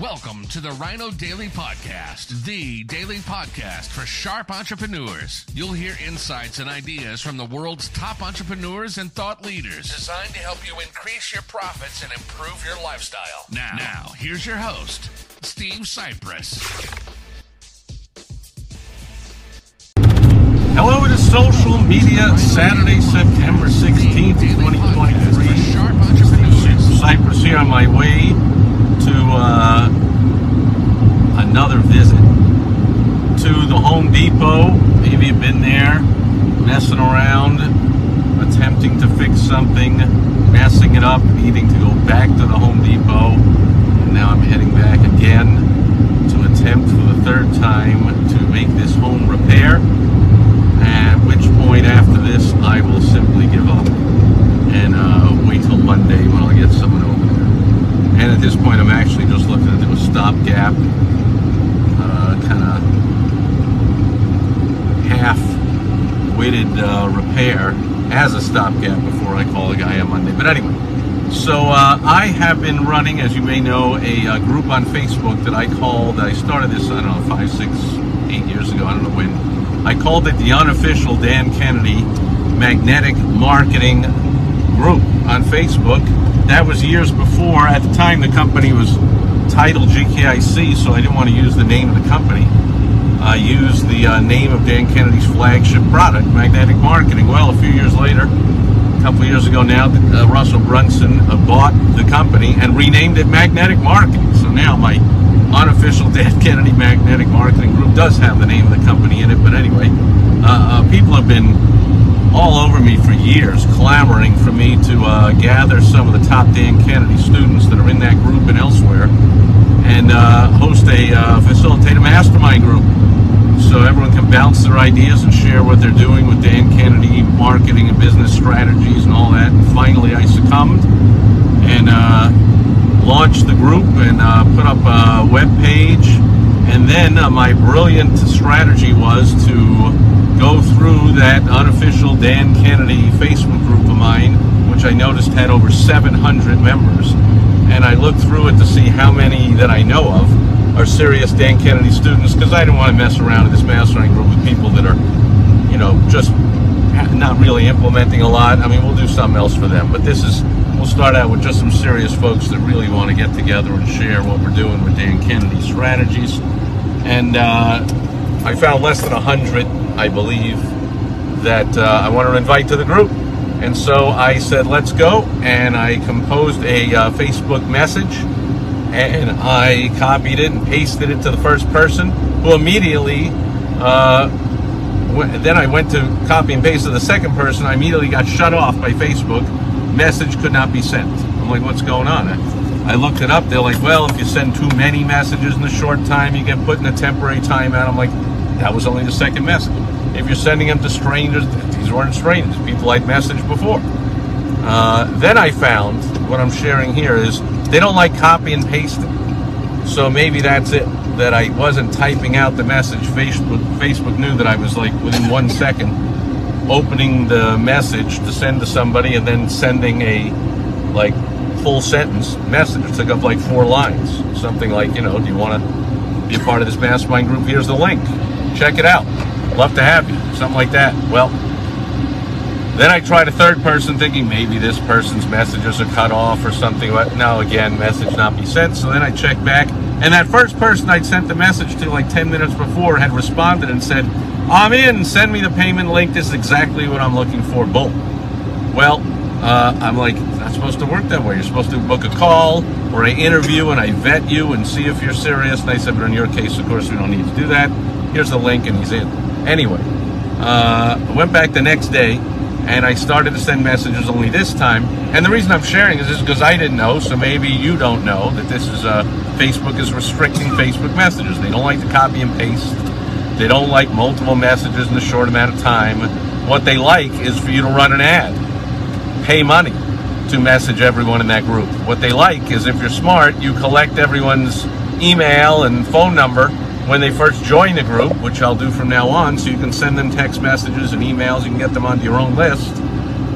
Welcome to the Rhino Daily Podcast, the daily podcast for sharp entrepreneurs. You'll hear insights and ideas from the world's top entrepreneurs and thought leaders designed to help you increase your profits and improve your lifestyle. Now, now here's your host, Steve Sipress. Hello, it is social media Saturday, September 16th, 2023. Sharp entrepreneurs. Sipress here on my way to uh, another visit to the Home Depot. Maybe you've been there messing around, attempting to fix something, messing it up, needing to go back to the Home Depot. And now I'm heading back again to attempt for the third time to make this home repair. At which point, after this, I will simply give up and uh, wait till Monday when I'll get someone over there. And at this point, I'm actually just looking to do a stopgap, uh, kind of half-witted uh, repair as a stopgap before I call the guy on Monday. But anyway, so uh, I have been running, as you may know, a uh, group on Facebook that I called. I started this, I don't know, five, six, eight years ago. I don't know when. I called it the unofficial Dan Kennedy Magnetic Marketing Group on Facebook. That was years before. At the time, the company was titled GKIC, so I didn't want to use the name of the company. I used the uh, name of Dan Kennedy's flagship product, Magnetic Marketing. Well, a few years later, a couple of years ago now, uh, Russell Brunson uh, bought the company and renamed it Magnetic Marketing. So now my unofficial Dan Kennedy Magnetic Marketing Group does have the name of the company in it. But anyway, uh, uh, people have been all over me for years, clamoring for me to uh, gather some of the top Dan Kennedy students that are in that group and elsewhere, and uh, host a uh, a mastermind group, so everyone can bounce their ideas and share what they're doing with Dan Kennedy marketing and business strategies and all that. And finally, I succumbed and uh, launched the group and uh, put up a web page. And then uh, my brilliant strategy was to go through that unofficial Dan Kennedy Facebook group of mine, which I noticed had over 700 members. And I looked through it to see how many that I know of are serious Dan Kennedy students because I didn't want to mess around in this mastermind group with people that are, you know, just not really implementing a lot. I mean, we'll do something else for them. But this is, we'll start out with just some serious folks that really want to get together and share what we're doing with Dan Kennedy strategies. And uh, I found less than 100, I believe, that uh, I want to invite to the group. And so I said, let's go. And I composed a uh, Facebook message and I copied it and pasted it to the first person who immediately, uh, went, then I went to copy and paste to the second person. I immediately got shut off by Facebook. Message could not be sent. I'm like, what's going on? I, I looked it up. They're like, well, if you send too many messages in a short time, you get put in a temporary timeout. I'm like, that was only the second message. If you're sending them to strangers, these weren't strangers, people I'd messaged before. Uh, then I found what I'm sharing here is they don't like copy and pasting. So maybe that's it. That I wasn't typing out the message. Facebook Facebook knew that I was like within one second opening the message to send to somebody and then sending a like full sentence message. It took up like four lines. Something like, you know, do you want to be a part of this mastermind group? Here's the link. Check it out. Love to have you. Something like that. Well, then I tried a third person thinking maybe this person's messages are cut off or something. But no, again, message not be sent. So then I checked back, and that first person I'd sent the message to like 10 minutes before had responded and said, I'm in, send me the payment link. This is exactly what I'm looking for. Boom. Well, uh, I'm like, it's not supposed to work that way. You're supposed to book a call or an interview and I vet you and see if you're serious. And I said, but in your case, of course, we don't need to do that. Here's the link and he's in. Anyway, uh, I went back the next day and I started to send messages only this time. And the reason I'm sharing is because I didn't know, so maybe you don't know that this is uh, Facebook is restricting Facebook messages. They don't like to copy and paste. They don't like multiple messages in a short amount of time. What they like is for you to run an ad, pay money to message everyone in that group. What they like is if you're smart, you collect everyone's email and phone number when they first join the group, which I'll do from now on, so you can send them text messages and emails. You can get them onto your own list.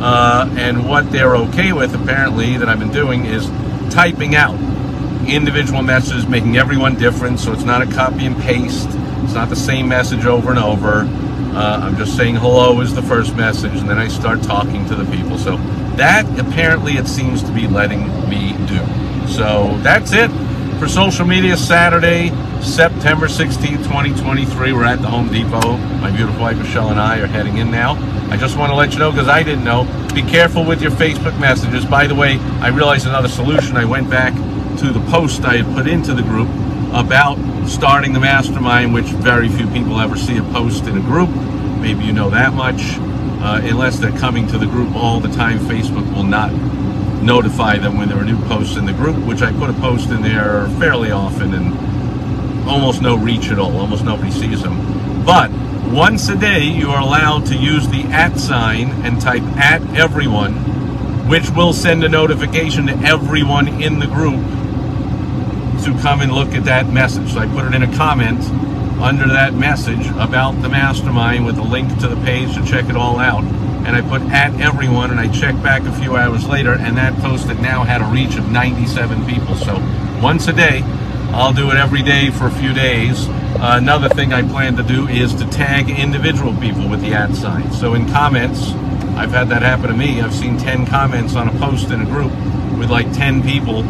Uh, and what they're okay with, apparently, that I've been doing is typing out individual messages, making everyone different. So it's not a copy and paste. It's not the same message over and over. Uh, I'm just saying hello is the first message, and then I start talking to the people. So that apparently it seems to be letting me do. So that's it for social media Saturday, September 16th, 2023. We're at the Home Depot. My beautiful wife Michelle and I are heading in now. I just want to let you know because I didn't know. Be careful with your Facebook messages. By the way, I realized another solution. I went back to the post I had put into the group about starting the mastermind, which very few people ever see a post in a group. Maybe you know that much. Uh, unless they're coming to the group all the time, Facebook will not notify them when there are new posts in the group, which I put a post in there fairly often and almost no reach at all. Almost nobody sees them. But once a day, you are allowed to use the at sign and type at everyone, which will send a notification to everyone in the group to come and look at that message. So I put it in a comment under that message about the mastermind with a link to the page to check it all out. And I put at everyone, and I checked back a few hours later, and that post had now had a reach of 97 people. So once a day, I'll do it every day for a few days. Uh, another thing I plan to do is to tag individual people with the at sign. So in comments, I've had that happen to me. I've seen 10 comments on a post in a group with like 10 people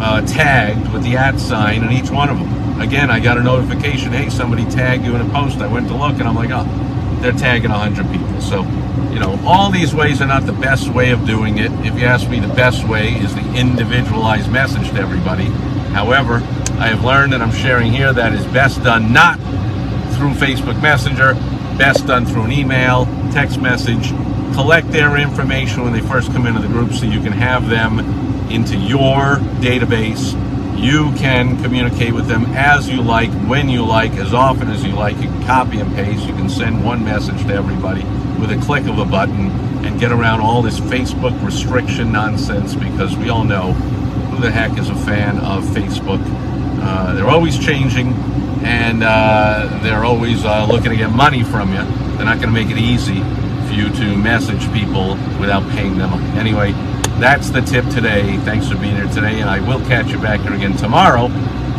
uh, tagged with the at sign in each one of them. Again, I got a notification, hey, somebody tagged you in a post. I went to look and I'm like, oh, they're tagging 100 people. So, you know, all these ways are not the best way of doing it. If you ask me, the best way is the individualized message to everybody. However, I have learned and I'm sharing here that is best done not through Facebook Messenger, best done through an email, text message. Collect their information when they first come into the group so you can have them into your database. You can communicate with them as you like, when you like, as often as you like. You can copy and paste. You can send one message to everybody with a click of a button and get around all this Facebook restriction nonsense because we all know who the heck is a fan of Facebook. Uh, they're always changing and uh, they're always uh, looking to get money from you. They're not going to make it easy for you to message people without paying them. Anyway, that's the tip today. Thanks for being here today, and I will catch you back here again tomorrow,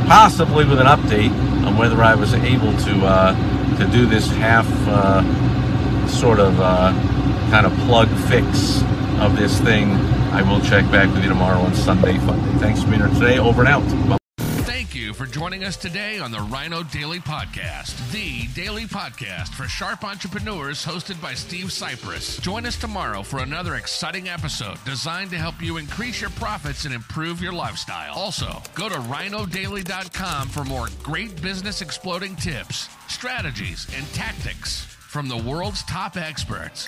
possibly with an update on whether I was able to uh, to do this half uh, sort of uh, kind of plug fix of this thing. I will check back with you tomorrow on Sunday Fun Thanks for being here today. Over and out. Bye. Thank you for joining us today on the Rhino Daily Podcast, the daily podcast for sharp entrepreneurs hosted by Steve Sipress. Join us tomorrow for another exciting episode designed to help you increase your profits and improve your lifestyle. Also, go to rhinodaily.com for more great business exploding tips, strategies, and tactics from the world's top experts.